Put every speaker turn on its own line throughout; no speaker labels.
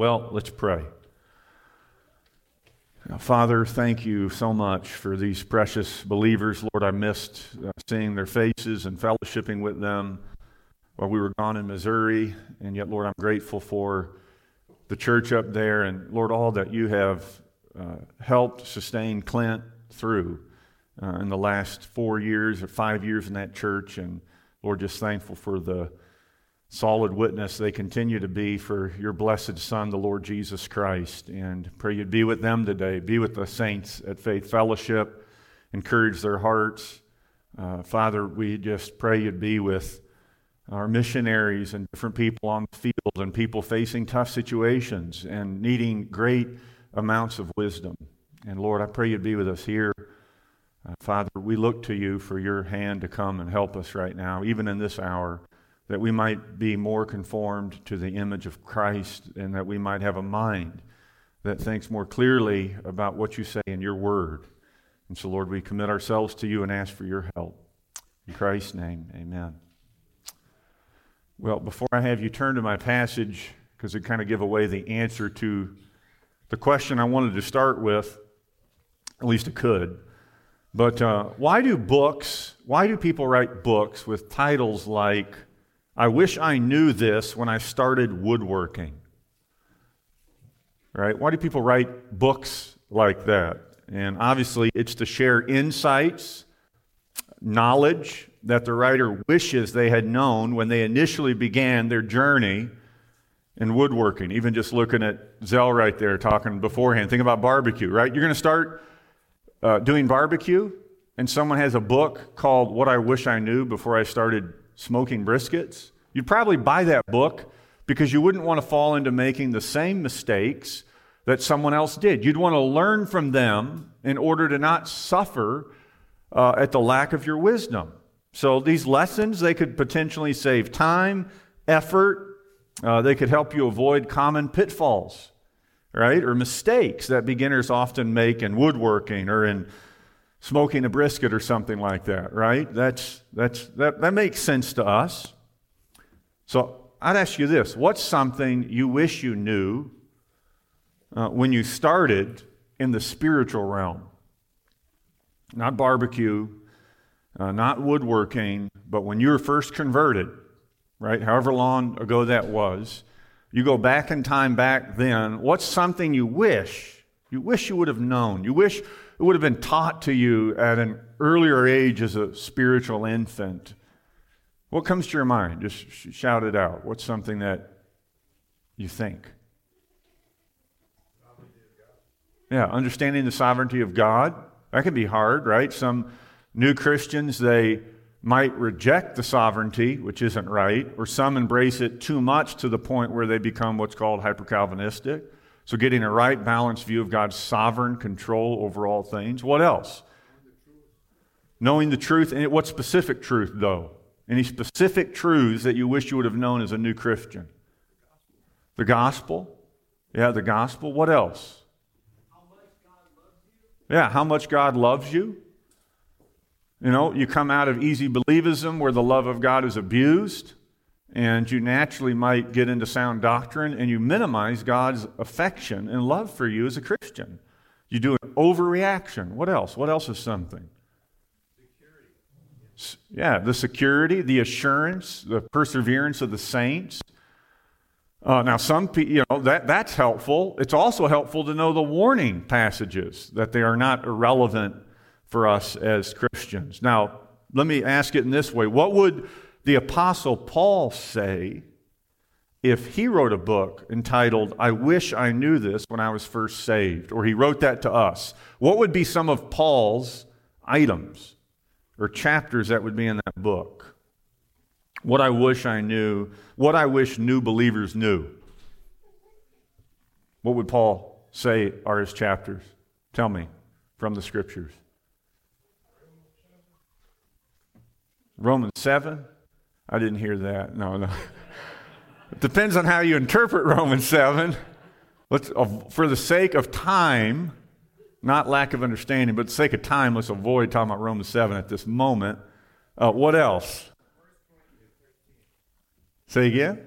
Well, let's pray. Father, thank you so much for these precious believers. Lord, I missed uh, seeing their faces and fellowshipping with them while we were gone in Missouri. And yet, Lord, I'm grateful for the church up there and, Lord, all that you have uh, helped sustain Clint through uh, in the last four years or five years in that church. And, Lord, just thankful for the solid witness they continue to be for your blessed Son, the Lord Jesus Christ. And pray you'd be with them today, be with the saints at Faith Fellowship, encourage their hearts. Uh, Father, we just pray you'd be with our missionaries and different people on the field and people facing tough situations and needing great amounts of wisdom. And Lord, I pray you'd be with us here. Uh, Father, we look to you for your hand to come and help us right now, even in this hour that we might be more conformed to the image of Christ and that we might have a mind that thinks more clearly about what you say in your word. And so, Lord, we commit ourselves to you and ask for your help. In Christ's name, amen. Well, before I have you turn to my passage, because it kind of give away the answer to the question I wanted to start with, at least it could. But uh, why do books, why do people write books with titles like I wish I knew this when I started woodworking. Right? Why do people write books like that? And obviously, it's to share insights, knowledge that the writer wishes they had known when they initially began their journey in woodworking. Even just looking at Zell right there talking beforehand. Think about barbecue, right? You're going to start uh, doing barbecue, and someone has a book called What I Wish I Knew Before I Started smoking briskets, you'd probably buy that book because you wouldn't want to fall into making the same mistakes that someone else did. You'd want to learn from them in order to not suffer uh, at the lack of your wisdom. So these lessons, they could potentially save time, effort. Uh, they could help you avoid common pitfalls, right? Or mistakes that beginners often make in woodworking or in smoking a brisket or something like that, right? That's, that's, that, that makes sense to us. So I'd ask you this what's something you wish you knew uh, when you started in the spiritual realm? Not barbecue, uh, not woodworking, but when you were first converted, right? However long ago that was, you go back in time back then. What's something you wish, you wish you would have known? You wish it would have been taught to you at an earlier age as a spiritual infant, what comes to your mind? Just shout it out. What's something that you think? Yeah, understanding the sovereignty of God. That can be hard, right? Some new Christians, they might reject the sovereignty, which isn't right, or some embrace it too much to the point where they become what's called hyper Calvinistic. So, getting a right, balanced view of God's sovereign control over all things. What else? Knowing the truth. And what specific truth, though? Any specific truths that you wish you would have known as a new Christian? The gospel. Yeah, the gospel. What else? How much God loves you? Yeah, how much God loves you. You know, you come out of easy believism where the love of God is abused and you naturally might get into sound doctrine and you minimize God's affection and love for you as a Christian. You do an overreaction. What else? What else is something? Security. Yeah, the security, the assurance, the perseverance of the saints. Uh, now, some people, you know, that, that's helpful. It's also helpful to know the warning passages, that they are not irrelevant for us as Christians. Now, let me ask it in this way What would the Apostle Paul say if he wrote a book entitled, I Wish I Knew This When I Was First Saved, or he wrote that to us? What would be some of Paul's items or chapters that would be in that book? What I wish I knew, what I wish new believers knew. What would Paul say are his chapters? Tell me from the scriptures. Romans 7? I didn't hear that. No, no. it depends on how you interpret Romans 7. Let's, uh, for the sake of time, not lack of understanding, but the sake of time, let's avoid talking about Romans 7 at this moment. Uh, what else? Say again?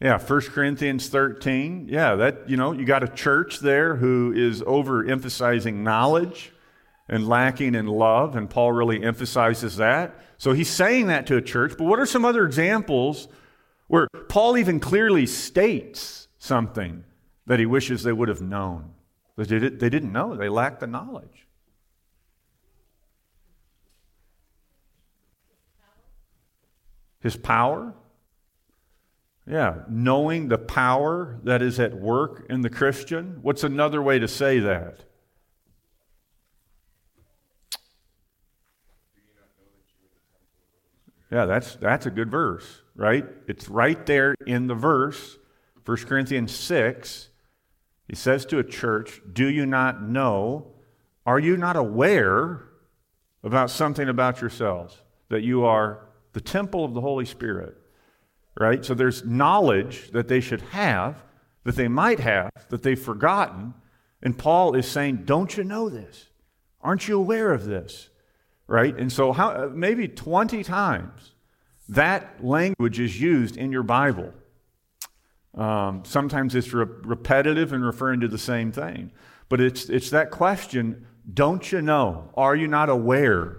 Yeah, 1 Corinthians 13. Yeah, that, you know, you got a church there who is overemphasizing knowledge and lacking in love, and Paul really emphasizes that. So he's saying that to a church. But what are some other examples where Paul even clearly states something that he wishes they would have known? They didn't know, they lacked the knowledge. His power? Yeah, knowing the power that is at work in the Christian. What's another way to say that? Yeah, that's, that's a good verse, right? It's right there in the verse, 1 Corinthians 6. He says to a church, Do you not know? Are you not aware about something about yourselves? That you are the temple of the Holy Spirit right? So there's knowledge that they should have, that they might have, that they've forgotten. And Paul is saying, Don't you know this? Aren't you aware of this? Right? And so, how, maybe 20 times that language is used in your Bible. Um, sometimes it's re- repetitive and referring to the same thing. But it's, it's that question don't you know? Are you not aware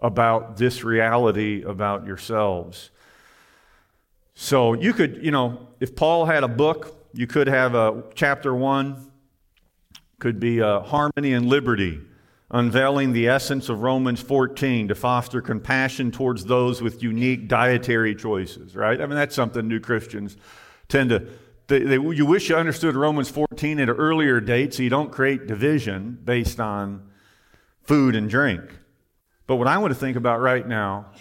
about this reality about yourselves? So you could, you know, if Paul had a book, you could have a chapter one, could be a harmony and liberty, unveiling the essence of Romans 14 to foster compassion towards those with unique dietary choices, right? I mean, that's something new Christians tend to. They, they, you wish you understood Romans 14 at an earlier date so you don't create division based on food and drink. But what I want to think about right now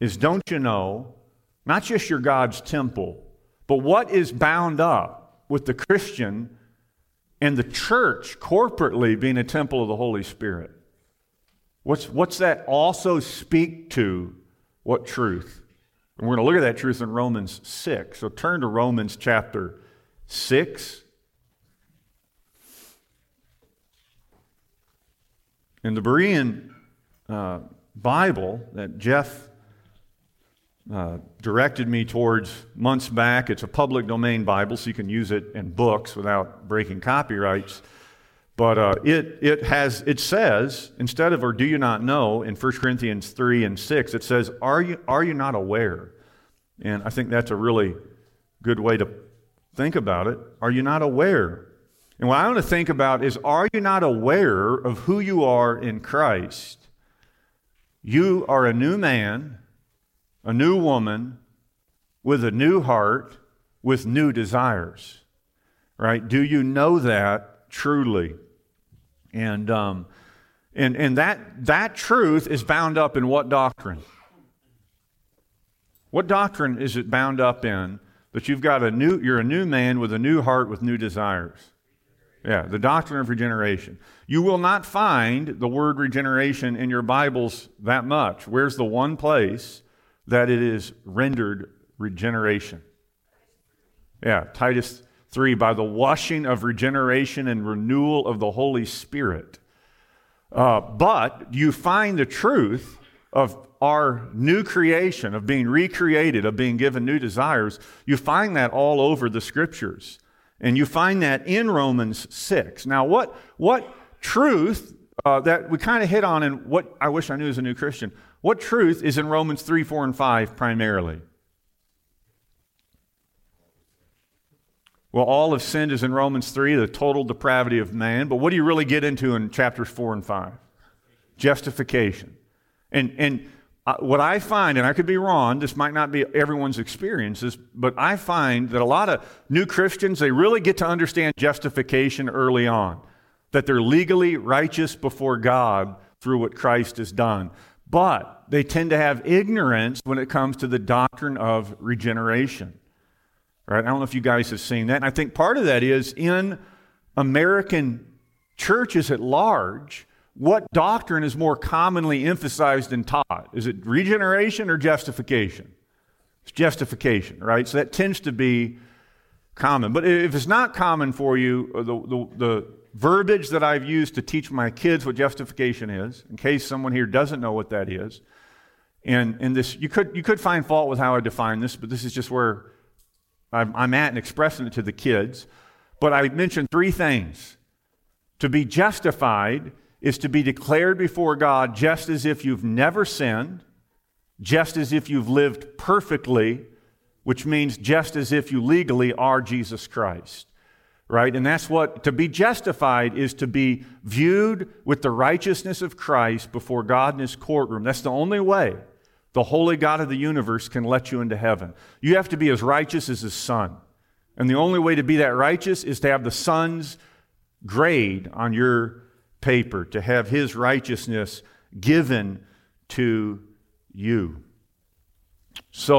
is don't you know not just your God's temple, but what is bound up with the Christian and the church corporately being a temple of the Holy Spirit. What's, what's that also speak to? What truth? And we're going to look at that truth in Romans 6. So turn to Romans chapter 6. In the Berean uh, Bible that Jeff uh, directed me towards months back. It's a public domain Bible, so you can use it in books without breaking copyrights. But uh, it, it, has, it says, instead of, or do you not know, in 1 Corinthians 3 and 6, it says, are you, are you not aware? And I think that's a really good way to think about it. Are you not aware? And what I want to think about is, are you not aware of who you are in Christ? You are a new man a new woman with a new heart with new desires. Right? Do you know that truly? And, um, and, and that, that truth is bound up in what doctrine? What doctrine is it bound up in that you've got a new, you're a new man with a new heart with new desires? Yeah, the doctrine of regeneration. You will not find the word regeneration in your Bibles that much. Where's the one place that it is rendered regeneration. Yeah, Titus 3 by the washing of regeneration and renewal of the Holy Spirit. Uh, but you find the truth of our new creation, of being recreated, of being given new desires. You find that all over the scriptures. And you find that in Romans 6. Now, what, what truth uh, that we kind of hit on and what I wish I knew as a new Christian, what truth is in Romans 3, 4, and 5 primarily? Well, all of sin is in Romans 3, the total depravity of man. But what do you really get into in chapters 4 and 5? Justification. And, and uh, what I find, and I could be wrong, this might not be everyone's experiences, but I find that a lot of new Christians, they really get to understand justification early on, that they're legally righteous before God through what Christ has done but they tend to have ignorance when it comes to the doctrine of regeneration. Right? I don't know if you guys have seen that. And I think part of that is in American churches at large, what doctrine is more commonly emphasized and taught? Is it regeneration or justification? It's justification, right? So that tends to be common. But if it's not common for you, the, the, the verbiage that I've used to teach my kids what justification is, in case someone here doesn't know what that is. And, and this, you could, you could find fault with how I define this, but this is just where I'm, I'm at and expressing it to the kids. But I mentioned three things. To be justified is to be declared before God just as if you've never sinned, just as if you've lived perfectly, which means just as if you legally are Jesus Christ. Right? And that's what to be justified is to be viewed with the righteousness of Christ before God in his courtroom. That's the only way the holy God of the universe can let you into heaven. You have to be as righteous as his son. And the only way to be that righteous is to have the son's grade on your paper, to have his righteousness given to you. So,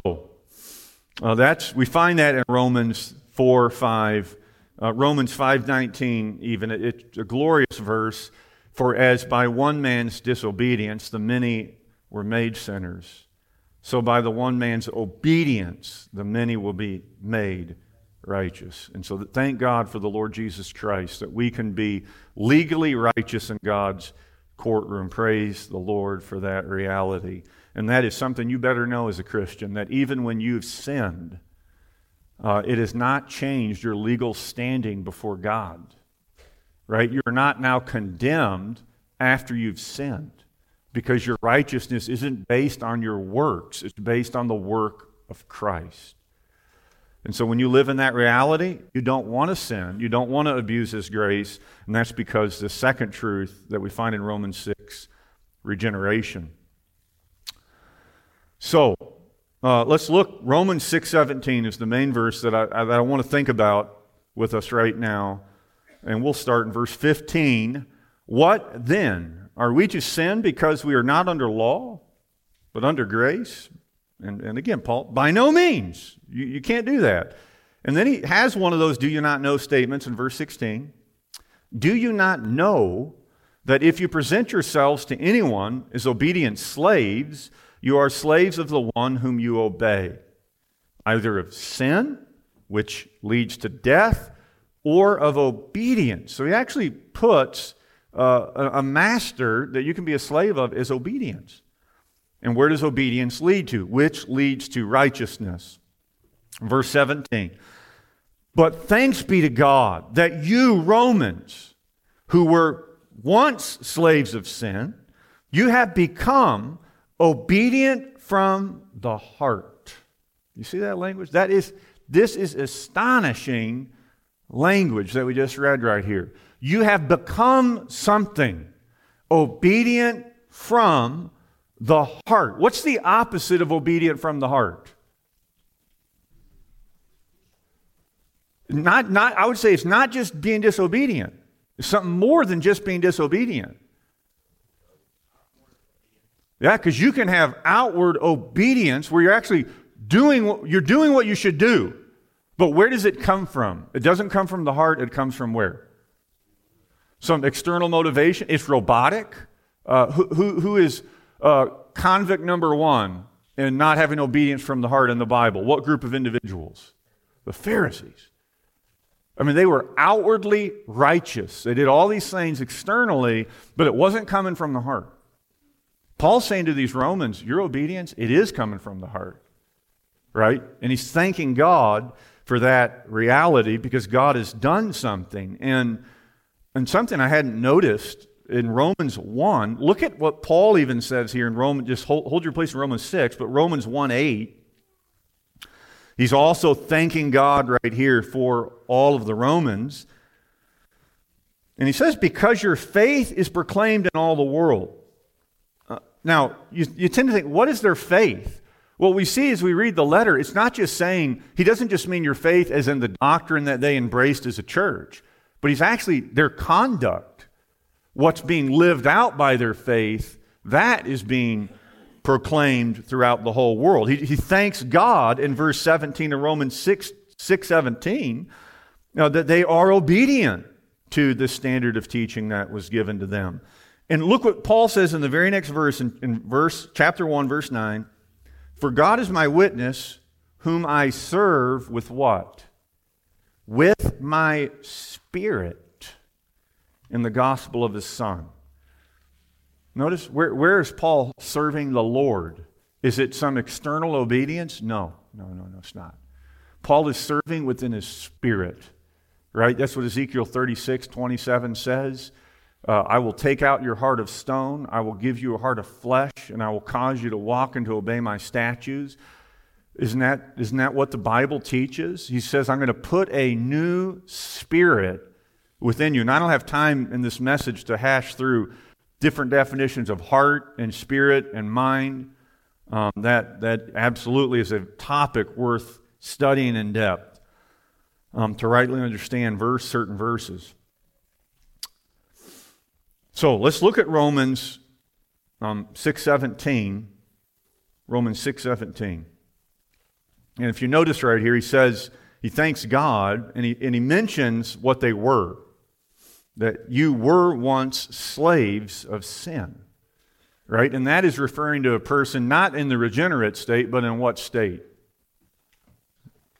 uh, that's we find that in Romans 4 5. Uh, Romans 5:19 even it's a glorious verse for as by one man's disobedience the many were made sinners so by the one man's obedience the many will be made righteous. And so thank God for the Lord Jesus Christ that we can be legally righteous in God's courtroom. Praise the Lord for that reality. And that is something you better know as a Christian that even when you've sinned, uh, it has not changed your legal standing before God. Right? You're not now condemned after you've sinned because your righteousness isn't based on your works, it's based on the work of Christ. And so when you live in that reality, you don't want to sin. You don't want to abuse His grace. And that's because the second truth that we find in Romans 6 regeneration. So uh, let's look. Romans 6.17 is the main verse that I, that I want to think about with us right now. And we'll start in verse 15. What then? Are we to sin because we are not under law, but under grace? And, and again, Paul, by no means. You, you can't do that. And then he has one of those do you not know statements in verse 16. Do you not know that if you present yourselves to anyone as obedient slaves, you are slaves of the one whom you obey, either of sin, which leads to death, or of obedience? So he actually puts uh, a master that you can be a slave of is obedience. And where does obedience lead to? Which leads to righteousness. Verse 17. But thanks be to God that you, Romans, who were once slaves of sin, you have become obedient from the heart. You see that language? That is, this is astonishing language that we just read right here. You have become something obedient from the heart. What's the opposite of obedient from the heart? Not, not, I would say it's not just being disobedient. It's something more than just being disobedient. Yeah, because you can have outward obedience where you're actually doing what, you're doing what you should do. But where does it come from? It doesn't come from the heart, it comes from where? Some external motivation. It's robotic. Uh, who, who, who is uh, convict number one in not having obedience from the heart in the Bible? What group of individuals? The Pharisees. I mean, they were outwardly righteous. They did all these things externally, but it wasn't coming from the heart. Paul's saying to these Romans, Your obedience, it is coming from the heart, right? And he's thanking God for that reality because God has done something. And, and something I hadn't noticed in Romans 1, look at what Paul even says here in Romans, just hold, hold your place in Romans 6, but Romans 1 8. He's also thanking God right here for all of the Romans. And he says, Because your faith is proclaimed in all the world. Now, you, you tend to think, what is their faith? What we see as we read the letter, it's not just saying, he doesn't just mean your faith as in the doctrine that they embraced as a church, but he's actually their conduct what's being lived out by their faith, that is being proclaimed throughout the whole world. He, he thanks God in verse 17 of Romans 6, 6 17 uh, that they are obedient to the standard of teaching that was given to them. And look what Paul says in the very next verse, in, in verse chapter 1, verse 9. For God is my witness, whom I serve with what? With my spirit in the gospel of his son. Notice where, where is Paul serving the Lord? Is it some external obedience? No, no, no, no, it's not. Paul is serving within his spirit, right? That's what Ezekiel 36, 27 says. Uh, I will take out your heart of stone, I will give you a heart of flesh, and I will cause you to walk and to obey my statutes. Isn't that, isn't that what the Bible teaches? He says, I'm going to put a new spirit within you. And I don't have time in this message to hash through different definitions of heart and spirit and mind. Um, that, that absolutely is a topic worth studying in depth um, to rightly understand verse, certain verses. So let's look at Romans um, 6.17. Romans 6.17. And if you notice right here, he says he thanks God and he, and he mentions what they were. That you were once slaves of sin right? And that is referring to a person not in the regenerate state, but in what state?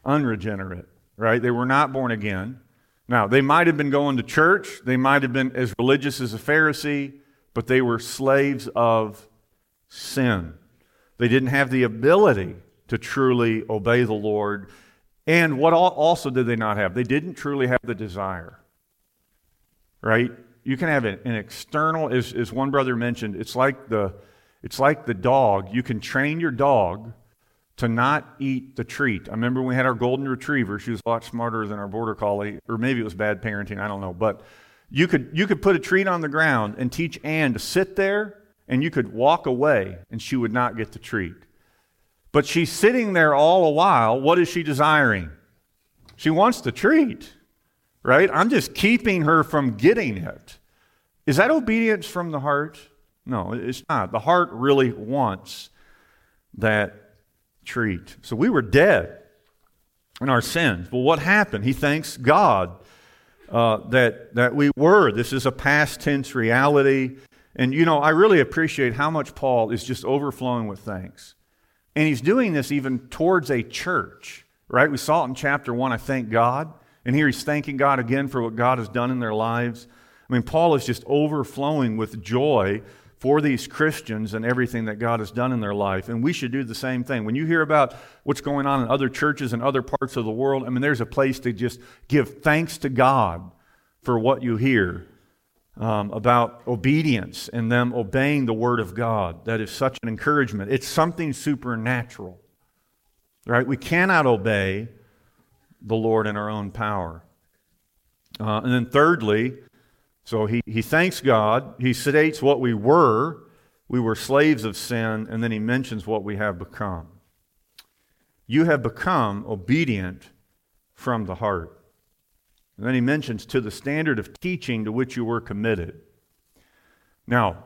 Unregenerate, right? They were not born again. Now, they might have been going to church, they might have been as religious as a Pharisee, but they were slaves of sin. They didn't have the ability to truly obey the Lord. And what also did they not have? They didn't truly have the desire, right? you can have an, external, as, as one brother mentioned, it's like the it's like the dog. You can train your dog to not eat the treat. I remember we had our golden retriever. She was a lot smarter than our border collie, or maybe it was bad parenting. I don't know. But you could you could put a treat on the ground and teach Anne to sit there, and you could walk away, and she would not get the treat. But she's sitting there all a while. What is she desiring? She wants the treat, right? I'm just keeping her from getting it. Is that obedience from the heart? No, it's not. The heart really wants that treat. So we were dead in our sins. Well, what happened? He thanks God uh, that, that we were. This is a past tense reality. And, you know, I really appreciate how much Paul is just overflowing with thanks. And he's doing this even towards a church, right? We saw it in chapter one, I thank God. And here he's thanking God again for what God has done in their lives. I mean, Paul is just overflowing with joy for these Christians and everything that God has done in their life. And we should do the same thing. When you hear about what's going on in other churches and other parts of the world, I mean, there's a place to just give thanks to God for what you hear um, about obedience and them obeying the Word of God. That is such an encouragement. It's something supernatural, right? We cannot obey the Lord in our own power. Uh, and then, thirdly, so he, he thanks God. He states what we were. We were slaves of sin, and then he mentions what we have become. You have become obedient from the heart. And then he mentions to the standard of teaching to which you were committed. Now,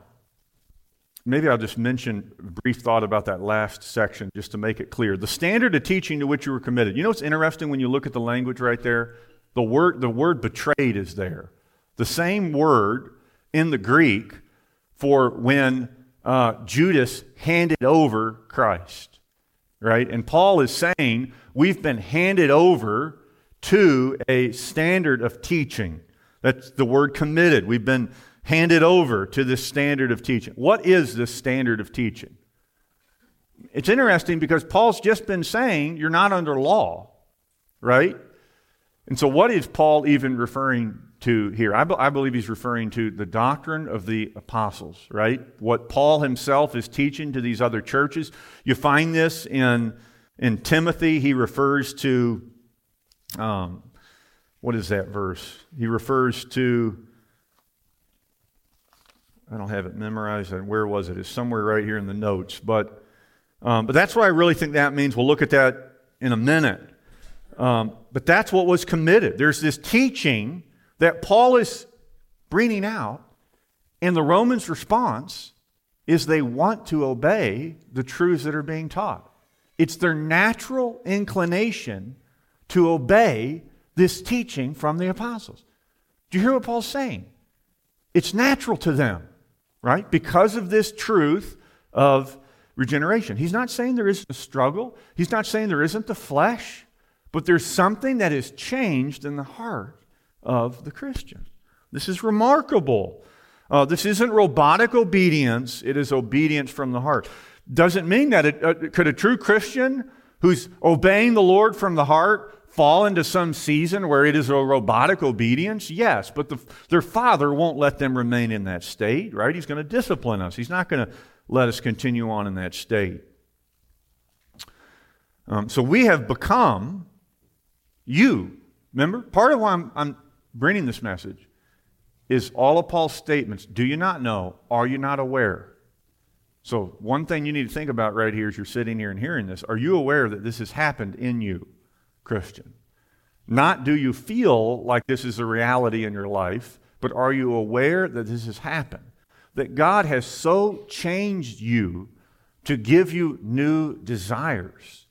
maybe I'll just mention a brief thought about that last section just to make it clear. The standard of teaching to which you were committed. You know what's interesting when you look at the language right there? The word, the word betrayed is there. The same word in the Greek for when uh, Judas handed over Christ, right? And Paul is saying we've been handed over to a standard of teaching. That's the word committed. We've been handed over to this standard of teaching. What is this standard of teaching? It's interesting because Paul's just been saying you're not under law, right? And so, what is Paul even referring to here. I, be, I, believe he's referring to the doctrine of the apostles, right? What Paul himself is teaching to these other churches. You find this in, in Timothy. He refers to, um, what is that verse? He refers to, I don't have it memorized. Where was it? It's somewhere right here in the notes. But, um, but that's what I really think that means. We'll look at that in a minute. Um, but that's what was committed. There's this teaching that Paul is bringing out, and the Romans' response is they want to obey the truths that are being taught. It's their natural inclination to obey this teaching from the apostles. Do you hear what Paul's saying? It's natural to them, right? Because of this truth of regeneration. He's not saying there isn't a struggle, he's not saying there isn't the flesh, but there's something that has changed in the heart of the Christian. This is remarkable. Uh, this isn't robotic obedience, it is obedience from the heart. Doesn't mean that it, uh, could a true Christian who's obeying the Lord from the heart fall into some season where it is a robotic obedience? Yes, but the, their father won't let them remain in that state, right? He's going to discipline us. He's not going to let us continue on in that state. Um, so we have become you. Remember? Part of why I'm, I'm bringing this message is all of Paul's statements. Do you not know? Are you not aware? So, one thing you need to think about right here as you're sitting here and hearing this are you aware that this has happened in you, Christian? Not do you feel like this is a reality in your life, but are you aware that this has happened? That God has so changed you to give you new desires,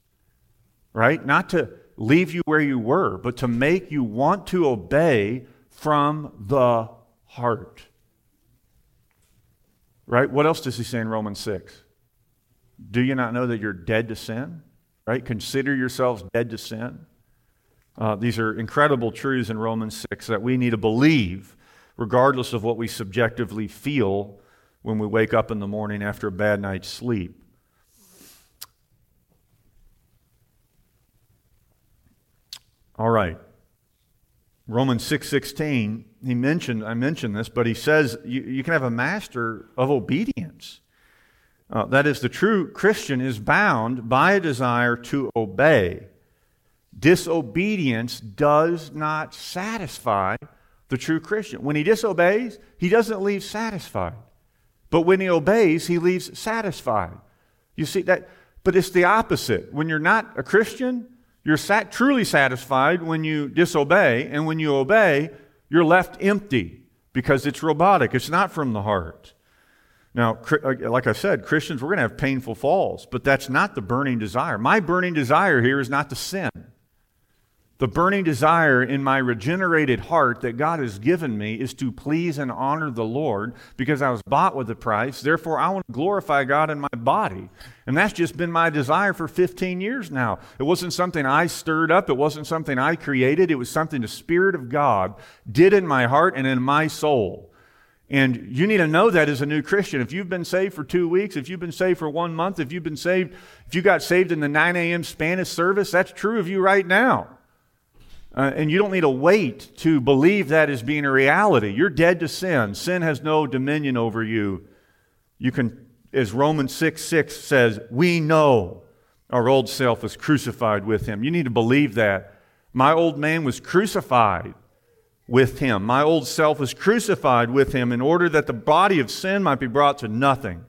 right? Not to leave you where you were, but to make you want to obey from the heart. Right? What else does he say in Romans 6? Do you not know that you're dead to sin? Right? Consider yourselves dead to sin. Uh, these are incredible truths in Romans 6 that we need to believe, regardless of what we subjectively feel when we wake up in the morning after a bad night's sleep. All right. Romans 6:16, he mentioned I mentioned this, but he says you, you can have a master of obedience. Uh, that is, the true Christian is bound by a desire to obey. Disobedience does not satisfy the true Christian. When he disobeys, he doesn't leave satisfied. But when he obeys, he leaves satisfied. You see that? But it's the opposite. When you're not a Christian, you're sat, truly satisfied when you disobey, and when you obey, you're left empty because it's robotic. It's not from the heart. Now, uh, like I said, Christians, we're going to have painful falls, but that's not the burning desire. My burning desire here is not to sin. The burning desire in my regenerated heart that God has given me is to please and honor the Lord because I was bought with a price. Therefore, I want to glorify God in my body. And that's just been my desire for 15 years now. It wasn't something I stirred up, it wasn't something I created. It was something the Spirit of God did in my heart and in my soul. And you need to know that as a new Christian. If you've been saved for two weeks, if you've been saved for one month, if you've been saved, if you got saved in the 9 a.m. Spanish service, that's true of you right now. Uh, and you don't need to wait to believe that as being a reality. You're dead to sin. Sin has no dominion over you. You can, as Romans 6 6 says, we know our old self is crucified with him. You need to believe that. My old man was crucified with him. My old self was crucified with him in order that the body of sin might be brought to nothing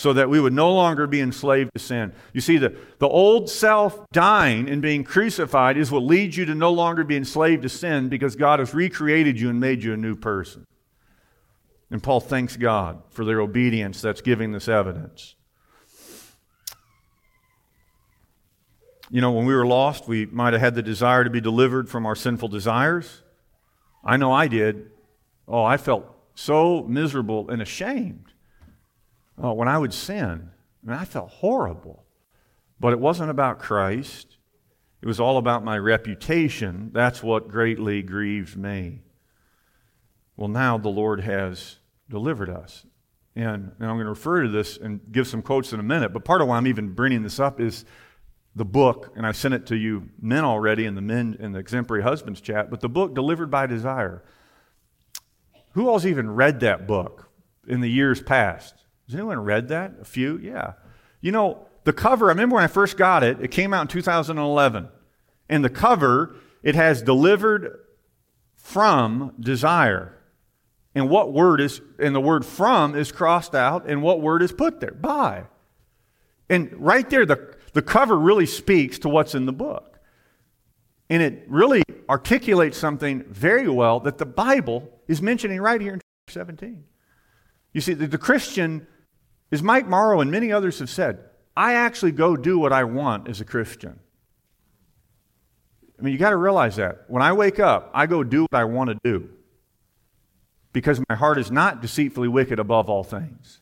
so that we would no longer be enslaved to sin. You see, the, the old self dying and being crucified is what leads you to no longer be enslaved to sin because God has recreated you and made you a new person. And Paul thanks God for their obedience that's giving this evidence. You know, when we were lost, we might have had the desire to be delivered from our sinful desires. I know I did. Oh, I felt so miserable and ashamed uh, when I would sin, I, mean, I felt horrible. But it wasn't about Christ. It was all about my reputation. That's what greatly grieved me. Well, now the Lord has delivered us. And, and I'm going to refer to this and give some quotes in a minute, but part of why I'm even bringing this up is the book, and I sent it to you men already in the men in the exemplary husbands chat, but the book Delivered by Desire. Who all's even read that book in the years past? Has anyone read that? A few? Yeah. You know, the cover, I remember when I first got it, it came out in 2011. And the cover, it has delivered from desire. And what word is, and the word from is crossed out, and what word is put there? By. And right there, the, the cover really speaks to what's in the book. And it really articulates something very well that the Bible is mentioning right here in chapter 17. You see, the, the Christian is Mike Morrow and many others have said, I actually go do what I want as a Christian. I mean, you got to realize that. When I wake up, I go do what I want to do because my heart is not deceitfully wicked above all things.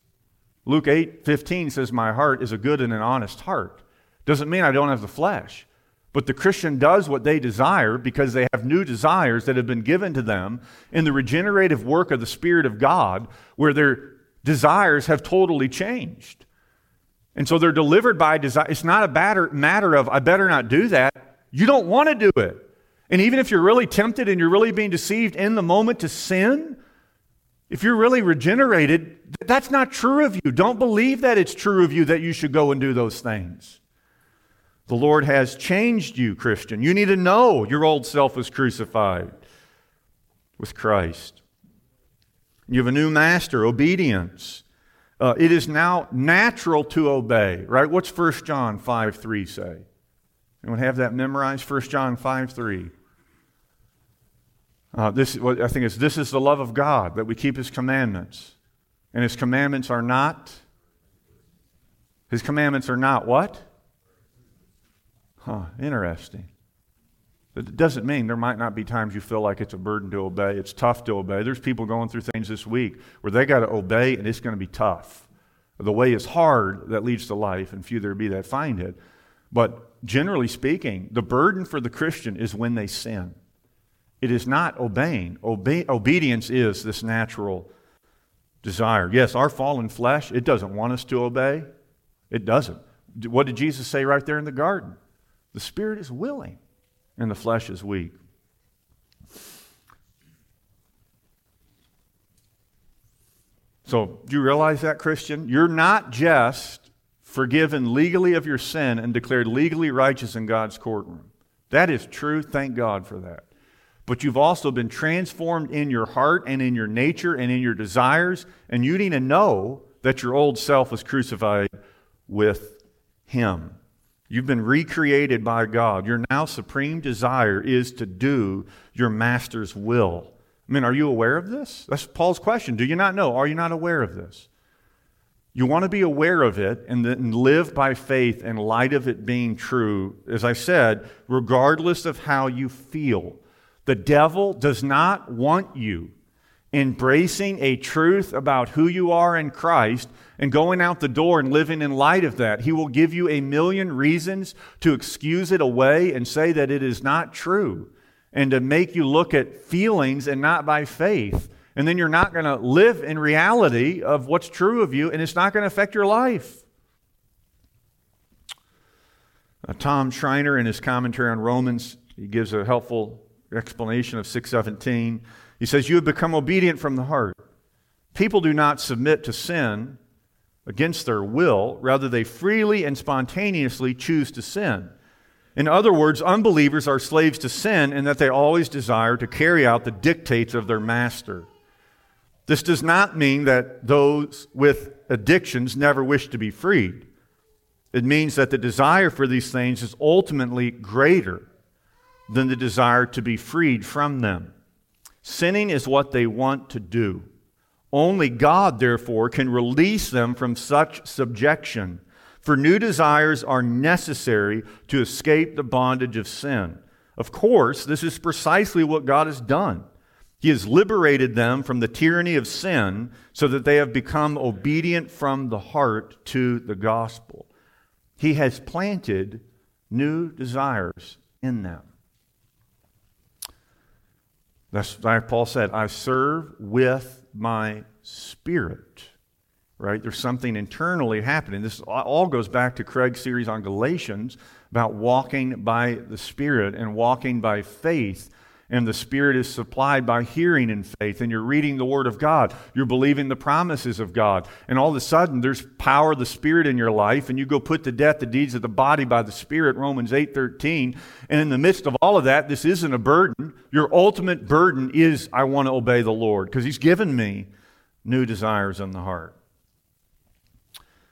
Luke 8 15 says, My heart is a good and an honest heart. Doesn't mean I don't have the flesh. But the Christian does what they desire because they have new desires that have been given to them in the regenerative work of the Spirit of God, where they're desires have totally changed. And so they're delivered by desire. It's not a matter of, I better not do that. You don't want to do it. And even if you're really tempted and you're really being deceived in the moment to sin, if you're really regenerated, that's not true of you. Don't believe that it's true of you that you should go and do those things. The Lord has changed you, Christian. You need to know your old self was crucified with Christ. You have a new master, obedience. Uh, it is now natural to obey, right? What's 1 John 5 3 say? Anyone have that memorized? 1 John 5 3. Uh, this, I think it's this is the love of God, that we keep His commandments. And His commandments are not, His commandments are not what? Huh, interesting. It doesn't mean there might not be times you feel like it's a burden to obey. It's tough to obey. There's people going through things this week where they got to obey and it's going to be tough. The way is hard that leads to life, and few there be that find it. But generally speaking, the burden for the Christian is when they sin. It is not obeying. Obe- obedience is this natural desire. Yes, our fallen flesh, it doesn't want us to obey. It doesn't. What did Jesus say right there in the garden? The spirit is willing and the flesh is weak. So, do you realize that, Christian? You're not just forgiven legally of your sin and declared legally righteous in God's courtroom. That is true. Thank God for that but you've also been transformed in your heart and in your nature and in your desires, and you need to know that your old self was crucified with Him. You've been recreated by God. Your now supreme desire is to do your master's will. I mean, are you aware of this? That's Paul's question. Do you not know? Are you not aware of this? You want to be aware of it and then live by faith in light of it being true, as I said, regardless of how you feel. The devil does not want you embracing a truth about who you are in Christ and going out the door and living in light of that. He will give you a million reasons to excuse it away and say that it is not true and to make you look at feelings and not by faith. And then you're not going to live in reality of what's true of you and it's not going to affect your life. Uh, Tom Schreiner, in his commentary on Romans, he gives a helpful explanation of 617. He says, You have become obedient from the heart. People do not submit to sin against their will, rather, they freely and spontaneously choose to sin. In other words, unbelievers are slaves to sin in that they always desire to carry out the dictates of their master. This does not mean that those with addictions never wish to be freed. It means that the desire for these things is ultimately greater than the desire to be freed from them. Sinning is what they want to do. Only God, therefore, can release them from such subjection, for new desires are necessary to escape the bondage of sin. Of course, this is precisely what God has done. He has liberated them from the tyranny of sin so that they have become obedient from the heart to the gospel. He has planted new desires in them. That's like Paul said, I serve with my spirit. Right? There's something internally happening. This all goes back to Craig's series on Galatians about walking by the Spirit and walking by faith and the Spirit is supplied by hearing in faith, and you're reading the Word of God, you're believing the promises of God, and all of a sudden there's power of the Spirit in your life, and you go put to death the deeds of the body by the Spirit, Romans 8:13. And in the midst of all of that, this isn't a burden. Your ultimate burden is I want to obey the Lord, because He's given me new desires in the heart.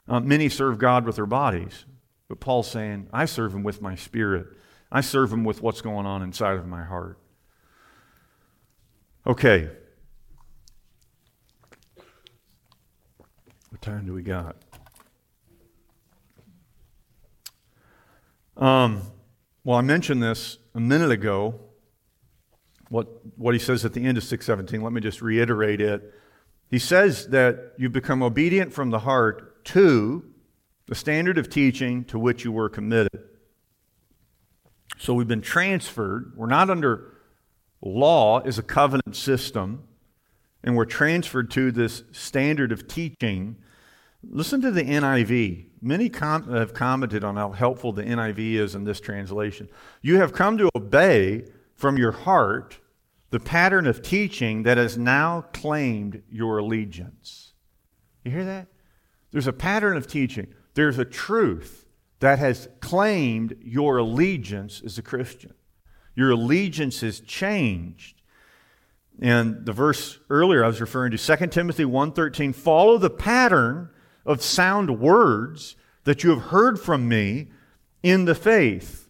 Uh, many serve God with their bodies, but Paul's saying, I serve Him with my spirit. I serve Him with what's going on inside of my heart. Okay. What time do we got? Um, well, I mentioned this a minute ago. What, what he says at the end of 617, let me just reiterate it. He says that you become obedient from the heart to the standard of teaching to which you were committed. So we've been transferred. We're not under Law is a covenant system, and we're transferred to this standard of teaching Listen to the NIV. Many com- have commented on how helpful the NIV is in this translation. You have come to obey from your heart the pattern of teaching that has now claimed your allegiance. You hear that? There's a pattern of teaching, there's a truth that has claimed your allegiance as a Christian. Your allegiance has changed. And the verse earlier I was referring to 2 Timothy 1:13 follow the pattern of sound words that you have heard from me in the faith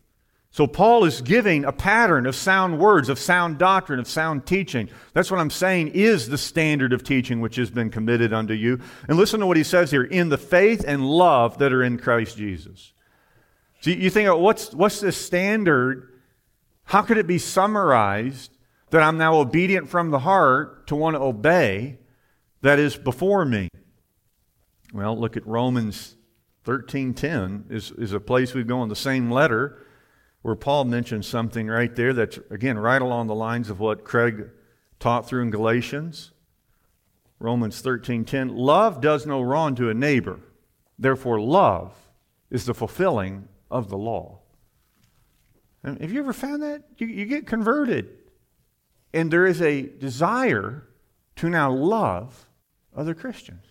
so Paul is giving a pattern of sound words, of sound doctrine, of sound teaching. That's what I'm saying is the standard of teaching which has been committed unto you. And listen to what he says here in the faith and love that are in Christ Jesus. So you think, what's, what's the standard? How could it be summarized that I'm now obedient from the heart to want to obey that is before me? Well, look at Romans 13:10 is, is a place we go in the same letter where Paul mentions something right there that's, again, right along the lines of what Craig taught through in Galatians. Romans 13:10 Love does no wrong to a neighbor. Therefore love is the fulfilling of the law. And have you ever found that? You, you get converted. And there is a desire to now love other Christians.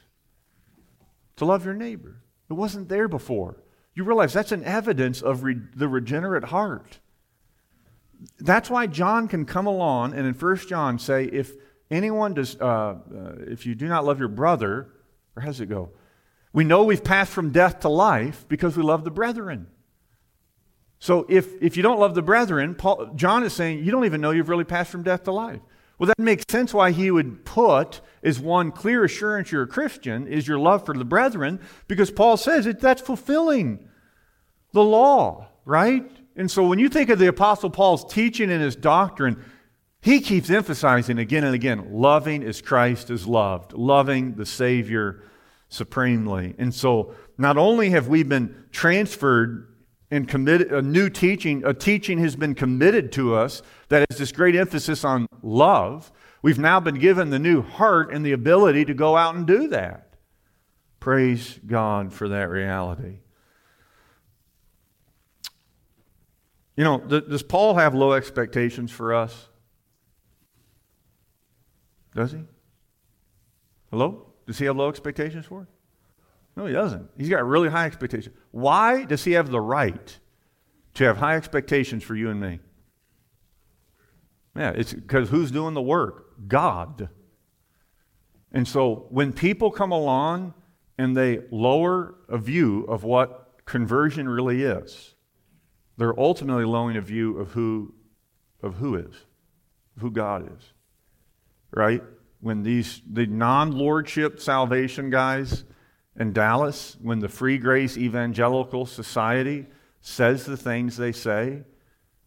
To love your neighbor. It wasn't there before. You realize that's an evidence of re- the regenerate heart. That's why John can come along and in 1 John say, if anyone does, uh, uh, if you do not love your brother, or how does it go? We know we've passed from death to life because we love the brethren. So if, if you don't love the brethren, Paul, John is saying you don't even know you've really passed from death to life. Well, that makes sense why he would put as one clear assurance you're a Christian is your love for the brethren, because Paul says it, that's fulfilling the law, right? And so when you think of the Apostle Paul's teaching and his doctrine, he keeps emphasizing again and again loving as Christ is loved, loving the Savior supremely. And so not only have we been transferred and committed a new teaching, a teaching has been committed to us that has this great emphasis on love. We've now been given the new heart and the ability to go out and do that. Praise God for that reality. You know, does Paul have low expectations for us? Does he? Hello? Does he have low expectations for us? No, he doesn't. He's got really high expectations. Why does he have the right to have high expectations for you and me? Yeah, it's because who's doing the work? God. And so when people come along and they lower a view of what conversion really is, they're ultimately lowering a view of who, of who is, who God is. Right? When these the non-lordship salvation guys in Dallas, when the free grace evangelical society says the things they say,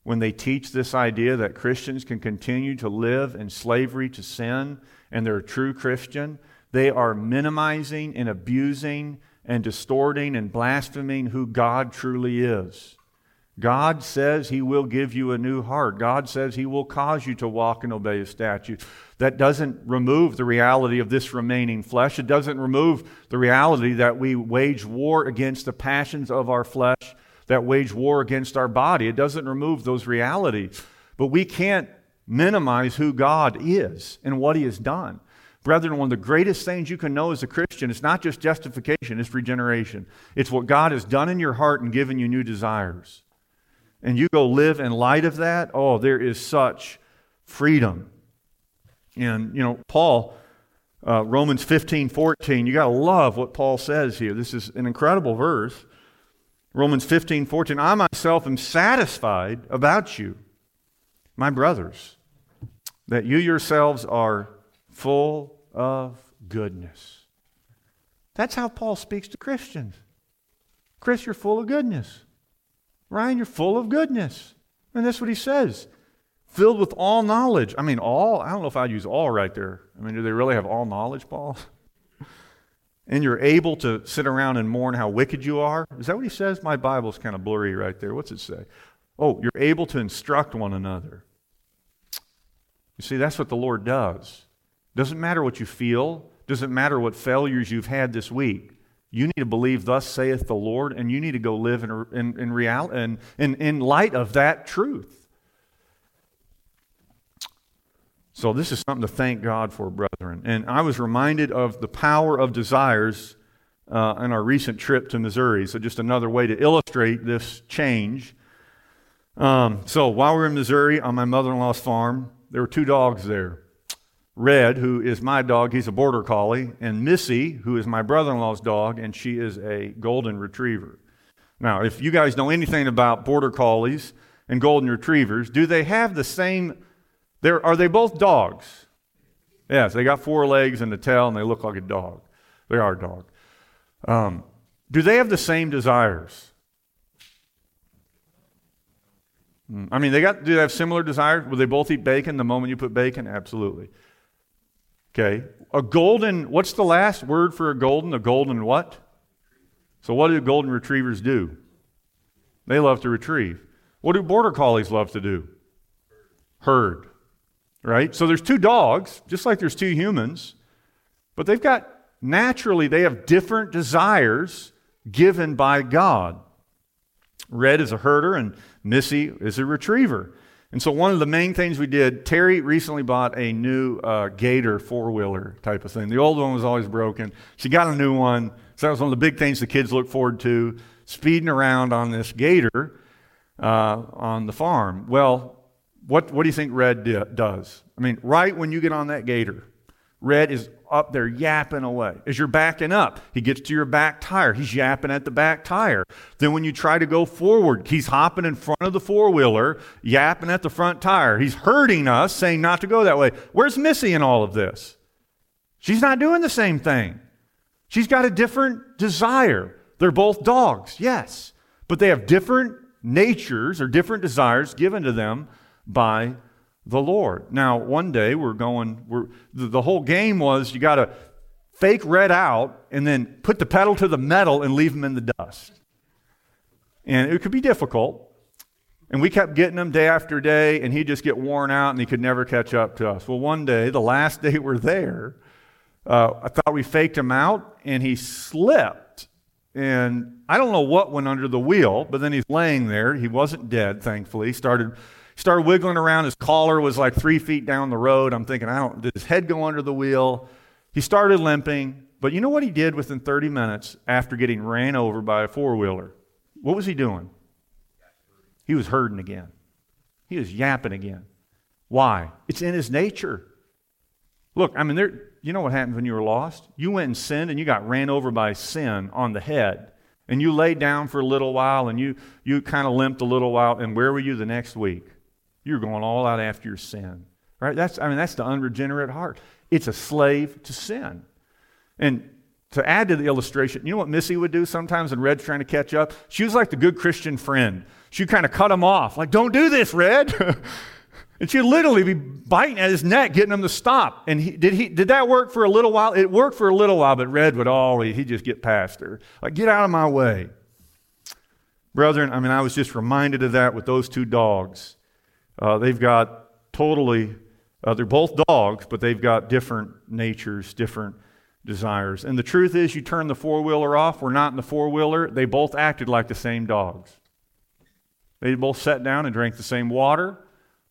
when they teach this idea that Christians can continue to live in slavery to sin and they're a true Christian, they are minimizing and abusing and distorting and blaspheming who God truly is. God says He will give you a new heart. God says He will cause you to walk and obey His statutes. That doesn't remove the reality of this remaining flesh. It doesn't remove the reality that we wage war against the passions of our flesh, that wage war against our body. It doesn't remove those realities. But we can't minimize who God is and what He has done. Brethren, one of the greatest things you can know as a Christian is not just justification, it's regeneration. It's what God has done in your heart and given you new desires and you go live in light of that, oh, there is such freedom. And, you know, Paul, uh, Romans 15, 14, you got to love what Paul says here. This is an incredible verse. Romans 15, 14, I myself am satisfied about you, my brothers, that you yourselves are full of goodness. That's how Paul speaks to Christians. Chris, you're full of goodness. Ryan, you're full of goodness. And that's what he says. Filled with all knowledge. I mean, all, I don't know if I'd use all right there. I mean, do they really have all knowledge, Paul? and you're able to sit around and mourn how wicked you are. Is that what he says? My Bible's kind of blurry right there. What's it say? Oh, you're able to instruct one another. You see, that's what the Lord does. Doesn't matter what you feel, doesn't matter what failures you've had this week. You need to believe, thus saith the Lord, and you need to go live in, in, in, real, in, in, in light of that truth. So, this is something to thank God for, brethren. And I was reminded of the power of desires uh, our recent trip to Missouri. So, just another way to illustrate this change. Um, so, while we were in Missouri on my mother in law's farm, there were two dogs there. Red, who is my dog, he's a border collie, and Missy, who is my brother in law's dog, and she is a golden retriever. Now, if you guys know anything about border collies and golden retrievers, do they have the same? Are they both dogs? Yes, they got four legs and a tail, and they look like a dog. They are a dog. Um, do they have the same desires? Hmm, I mean, they got. Do they have similar desires? Will they both eat bacon the moment you put bacon? Absolutely. Okay. A golden, what's the last word for a golden? A golden what? So, what do golden retrievers do? They love to retrieve. What do border collies love to do? Herd. Right? So, there's two dogs, just like there's two humans, but they've got, naturally, they have different desires given by God. Red is a herder, and Missy is a retriever. And so, one of the main things we did, Terry recently bought a new uh, Gator four wheeler type of thing. The old one was always broken. She got a new one. So, that was one of the big things the kids look forward to speeding around on this Gator uh, on the farm. Well, what, what do you think Red di- does? I mean, right when you get on that Gator, Red is up there yapping away. As you're backing up, he gets to your back tire. He's yapping at the back tire. Then when you try to go forward, he's hopping in front of the four wheeler, yapping at the front tire. He's hurting us, saying not to go that way. Where's Missy in all of this? She's not doing the same thing. She's got a different desire. They're both dogs, yes, but they have different natures or different desires given to them by the Lord. Now, one day we're going, we're, the, the whole game was you got to fake Red out and then put the pedal to the metal and leave them in the dust. And it could be difficult. And we kept getting him day after day, and he'd just get worn out and he could never catch up to us. Well, one day, the last day we're there, uh, I thought we faked him out, and he slipped. And I don't know what went under the wheel, but then he's laying there. He wasn't dead, thankfully. He started started wiggling around. His collar was like three feet down the road. I'm thinking, I don't, did his head go under the wheel? He started limping. But you know what he did within 30 minutes after getting ran over by a four wheeler? What was he doing? He was herding again. He was yapping again. Why? It's in his nature. Look, I mean, there, you know what happens when you were lost? You went and sinned and you got ran over by sin on the head. And you laid down for a little while and you, you kind of limped a little while. And where were you the next week? You're going all out after your sin. Right? That's I mean that's the unregenerate heart. It's a slave to sin. And to add to the illustration, you know what Missy would do sometimes when Red's trying to catch up? She was like the good Christian friend. She'd kind of cut him off, like, don't do this, Red. and she'd literally be biting at his neck, getting him to stop. And he, did, he, did that work for a little while? It worked for a little while, but Red would always, he'd just get past her. Like, get out of my way. Brethren, I mean, I was just reminded of that with those two dogs. Uh, they've got totally, uh, they're both dogs, but they've got different natures, different desires. And the truth is, you turn the four wheeler off, we're not in the four wheeler, they both acted like the same dogs. They both sat down and drank the same water,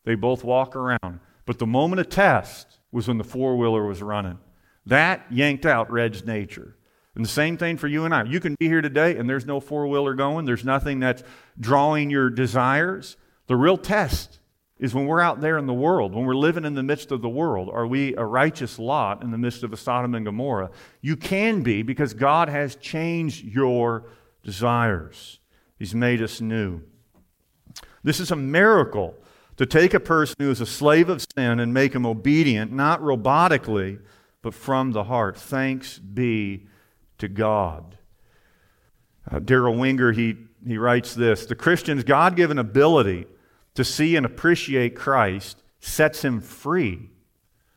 they both walk around. But the moment of test was when the four wheeler was running. That yanked out Red's nature. And the same thing for you and I. You can be here today and there's no four wheeler going, there's nothing that's drawing your desires. The real test is when we're out there in the world, when we're living in the midst of the world, are we a righteous Lot in the midst of a Sodom and Gomorrah? You can be because God has changed your desires. He's made us new. This is a miracle to take a person who is a slave of sin and make him obedient, not robotically, but from the heart. Thanks be to God. Uh, Daryl Wingerd, he, he writes this The Christian's God given ability to see and appreciate Christ sets him free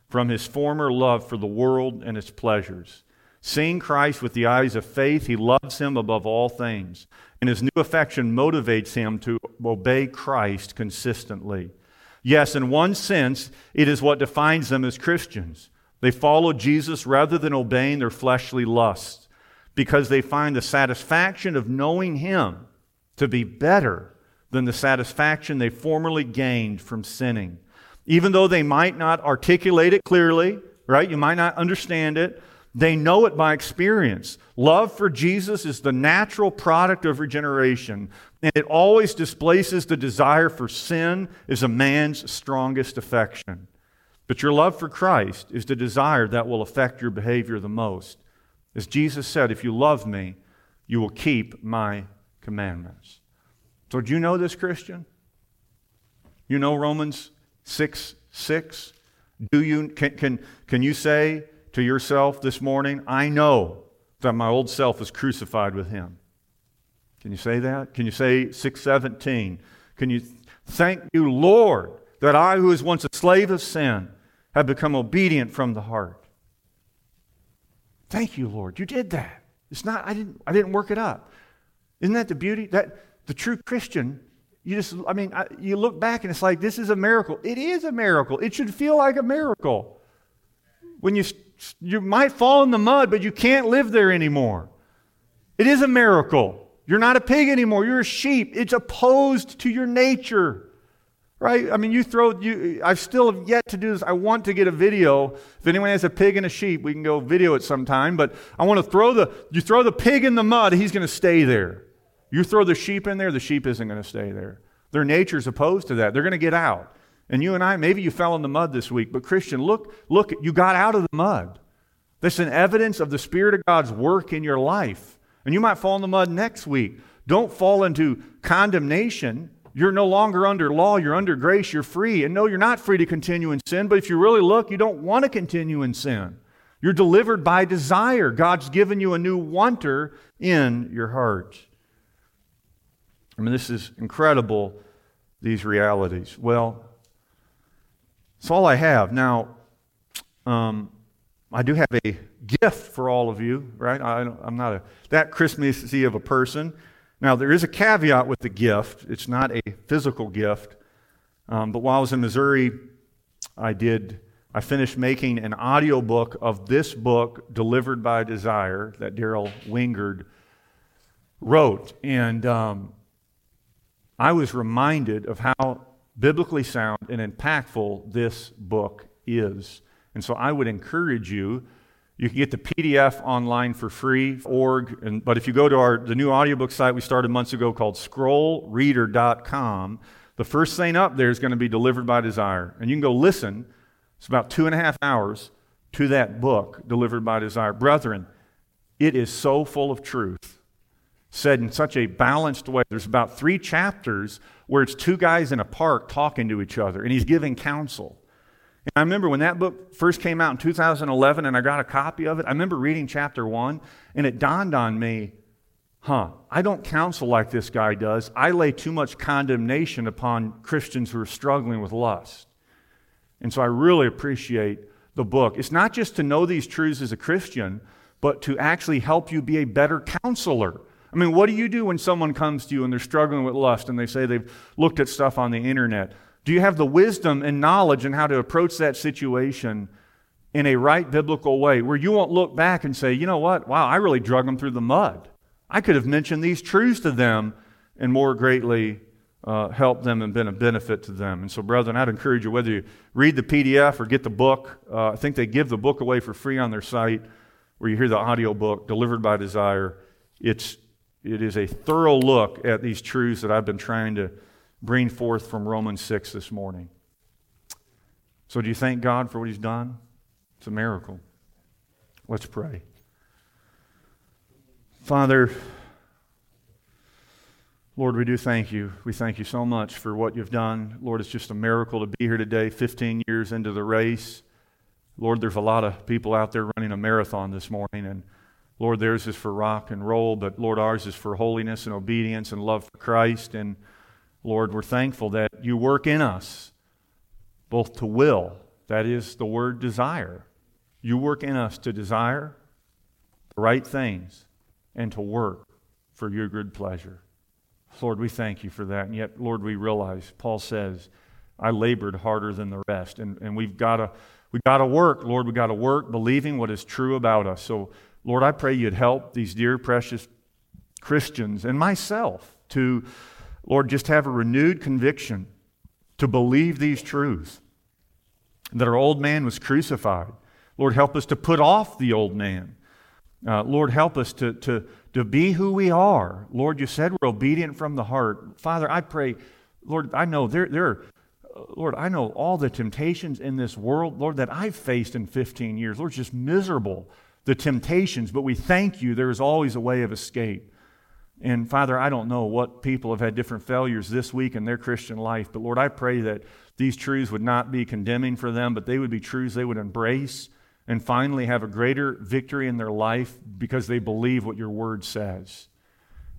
from his former love for the world and its pleasures. Seeing Christ with the eyes of faith, he loves him above all things, and his new affection motivates him to obey Christ consistently. Yes, in one sense, it is what defines them as Christians. They follow Jesus rather than obeying their fleshly lusts. because they find the satisfaction of knowing Him to be better than the satisfaction they formerly gained from sinning. Even though they might not articulate it clearly, right? You might not understand it. They know it by experience. Love for Jesus is the natural product of regeneration, and it always displaces the desire for sin as a man's strongest affection. But your love for Christ is the desire that will affect your behavior the most. As Jesus said, if you love me, you will keep my commandments. So, do you know this, Christian? You know Romans 6 6? Do you, can, can, can you say to yourself this morning, I know that my old self is crucified with him? Can you say that? Can you say 617? Can you thank you, Lord, that I, who was once a slave of sin, have become obedient from the heart? Thank you, Lord. You did that. It's not, I didn't, I didn't work it up. Isn't that the beauty? That the true Christian you just, I mean, you look back and it's like, this is a miracle. It is a miracle. It should feel like a miracle. When you, you might fall in the mud, but you can't live there anymore. It is a miracle. You're not a pig anymore. You're a sheep. It's opposed to your nature. Right? I mean, you throw, you, I still have yet to do this. I want to get a video. If anyone has a pig and a sheep, we can go video it sometime. But I want to throw the, you throw the pig in the mud, he's going to stay there. You throw the sheep in there, the sheep isn't going to stay there. Their nature's opposed to that. They're going to get out. And you and I, maybe you fell in the mud this week, but Christian, look, look, you got out of the mud. That's an evidence of the Spirit of God's work in your life. And you might fall in the mud next week. Don't fall into condemnation. You're no longer under law, you're under grace, you're free. And no, you're not free to continue in sin, but if you really look, you don't want to continue in sin. You're delivered by desire. God's given you a new wanter in your heart. I mean, this is incredible, these realities. Well, it's all I have. Now, um, I do have a gift for all of you, right? I, am not a, that Christmassy of a person. Now, there is a caveat with the gift. It's not a physical gift. Um, but while I was in Missouri, I did, I finished making an audio book of this book, Delivered by Desire, that Daryl Wingerd wrote. And um, I was reminded of how biblically sound and impactful this book is. And so I would encourage you. You can get the PDF online for free, org. And, but if you go to our the new audiobook site we started months ago called scrollreader.com, the first thing up there is going to be delivered by desire. And you can go listen. It's about two and a half hours to that book, Delivered by Desire. Brethren, it is so full of truth said in such a balanced way. There's about three chapters where it's two guys in a park talking to each other, and he's giving counsel. And I remember when that book first came out in 2011 and I got a copy of it, I remember reading chapter one, and it dawned on me huh, I don't counsel like this guy does. I lay too much condemnation upon Christians who are struggling with lust. And so I really appreciate the book. It's not just to know these truths as a Christian, but to actually help you be a better counselor I mean, what do you do when someone comes to you and they're struggling with lust and they say they've looked at stuff on the internet? Do you have the wisdom and knowledge and how to approach that situation in a right biblical way where you won't look back and say, you know what? Wow, I really drug them through the mud. I could have mentioned these truths to them and more greatly uh, helped them and been a benefit to them. And so, brethren, I'd encourage you, whether you read the PDF or get the book, uh, I think they give the book away for free on their site where you hear the audio book, Delivered by Desire. It's it is a thorough look at these truths that I've been trying to bring forth from Romans 6 this morning. So, do you thank God for what He's done? It's a miracle. Let's pray. Father, Lord, we do thank you. We thank you so much for what you've done. Lord, it's just a miracle to be here today, 15 years into the race. Lord, there's a lot of people out there running a marathon this morning, and Lord, theirs is for rock and roll, but Lord, ours is for holiness and obedience and love for Christ. And Lord, we're thankful that you work in us both to will, that is the word desire. You work in us to desire the right things and to work for your good pleasure. Lord, we thank you for that. And yet, Lord, we realize, Paul says, I labored harder than the rest. And, and we've got to we got to work, Lord, We've got to work believing what is true about us. So Lord, I pray you'd help these dear, precious Christians and myself to, Lord, just have a renewed conviction to believe these truths that our old man was crucified. Lord, help us to put off the old man. Uh, Lord, help us to, to, to be who we are. Lord, you said we're obedient from the heart. Father, I pray, Lord, I know there, there are, Lord, I know all the temptations in this world, Lord, that I've faced in 15 years. Lord, just miserable, the temptations, but we thank you there is always a way of escape. And Father, I don't know what people have had different failures this week in their Christian life, but Lord, I pray that these truths would not be condemning for them, but they would be truths they would embrace and finally have a greater victory in their life because they believe what your word says.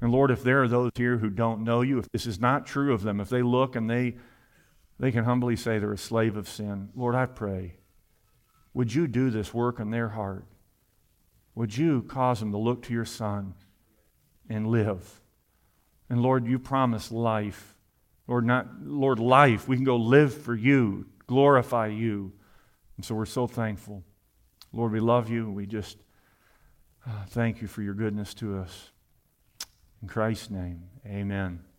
And Lord, if there are those here who don't know you, if this is not true of them, if they look and they, they can humbly say they're a slave of sin, Lord, I pray, would you do this work in their heart? Would you cause them to look to your Son and live? And Lord, you promise life. Lord, not Lord, life. We can go live for you, glorify you. And so we're so thankful. Lord, we love you. We just uh, thank you for your goodness to us. In Christ's name, amen.